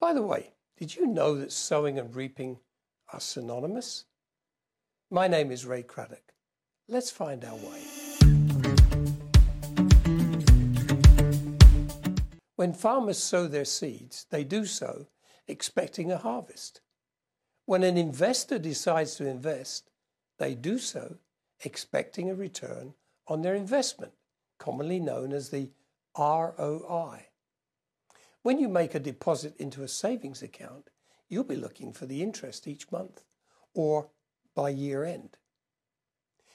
By the way, did you know that sowing and reaping are synonymous? My name is Ray Craddock. Let's find our way. When farmers sow their seeds, they do so expecting a harvest. When an investor decides to invest, they do so expecting a return on their investment, commonly known as the ROI. When you make a deposit into a savings account, you'll be looking for the interest each month or by year end.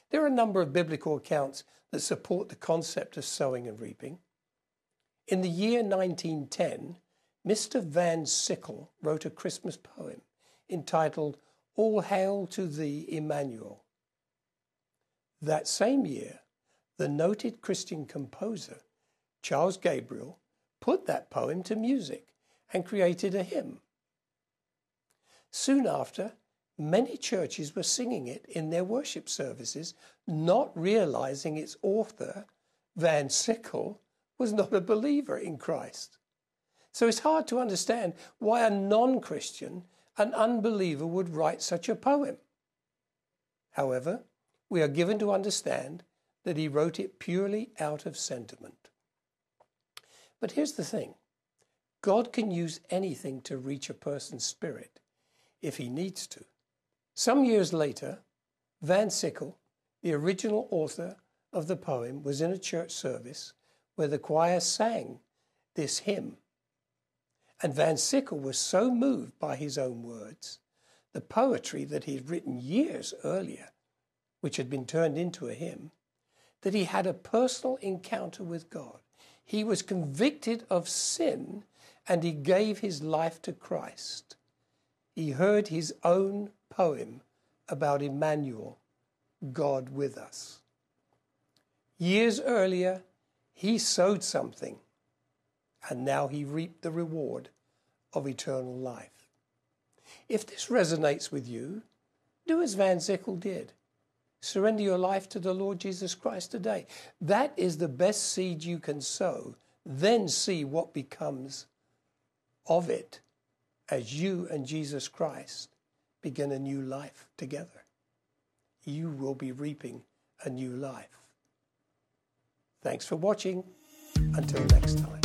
There are a number of biblical accounts that support the concept of sowing and reaping. In the year 1910, Mr. Van Sickle wrote a Christmas poem entitled All Hail to Thee, Emmanuel. That same year, the noted Christian composer Charles Gabriel put that poem to music and created a hymn. Soon after, many churches were singing it in their worship services, not realizing its author, Van Sickle, was not a believer in Christ. So it's hard to understand why a non Christian, an unbeliever, would write such a poem. However, we are given to understand that he wrote it purely out of sentiment. But here's the thing God can use anything to reach a person's spirit if he needs to. Some years later, Van Sickle, the original author of the poem, was in a church service where the choir sang this hymn and Van Sickle was so moved by his own words, the poetry that he had written years earlier, which had been turned into a hymn, that he had a personal encounter with God. He was convicted of sin and he gave his life to Christ. He heard his own poem about Emmanuel, God with us. Years earlier, he sowed something and now he reaped the reward of eternal life. If this resonates with you, do as Van Sickle did. Surrender your life to the Lord Jesus Christ today. That is the best seed you can sow. Then see what becomes of it as you and Jesus Christ begin a new life together. You will be reaping a new life. Thanks for watching. Until next time.